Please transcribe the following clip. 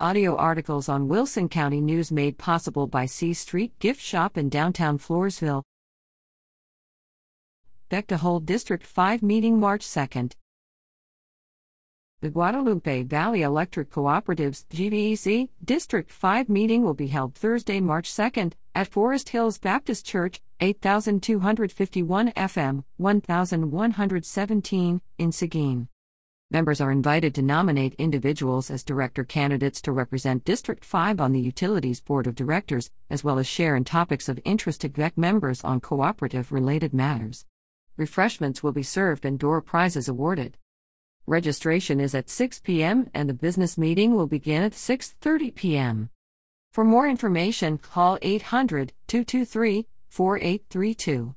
Audio articles on Wilson County News made possible by C Street Gift Shop in downtown Floresville. Beck to hold District 5 meeting March 2nd. The Guadalupe Valley Electric Cooperatives GVEC District 5 meeting will be held Thursday, March 2nd at Forest Hills Baptist Church, 8251 FM, 1117 in Seguin. Members are invited to nominate individuals as director candidates to represent District 5 on the Utilities Board of Directors, as well as share in topics of interest to GVEC members on cooperative related matters. Refreshments will be served and door prizes awarded. Registration is at 6 p.m. and the business meeting will begin at 6:30 p.m. For more information, call 800 223 4832.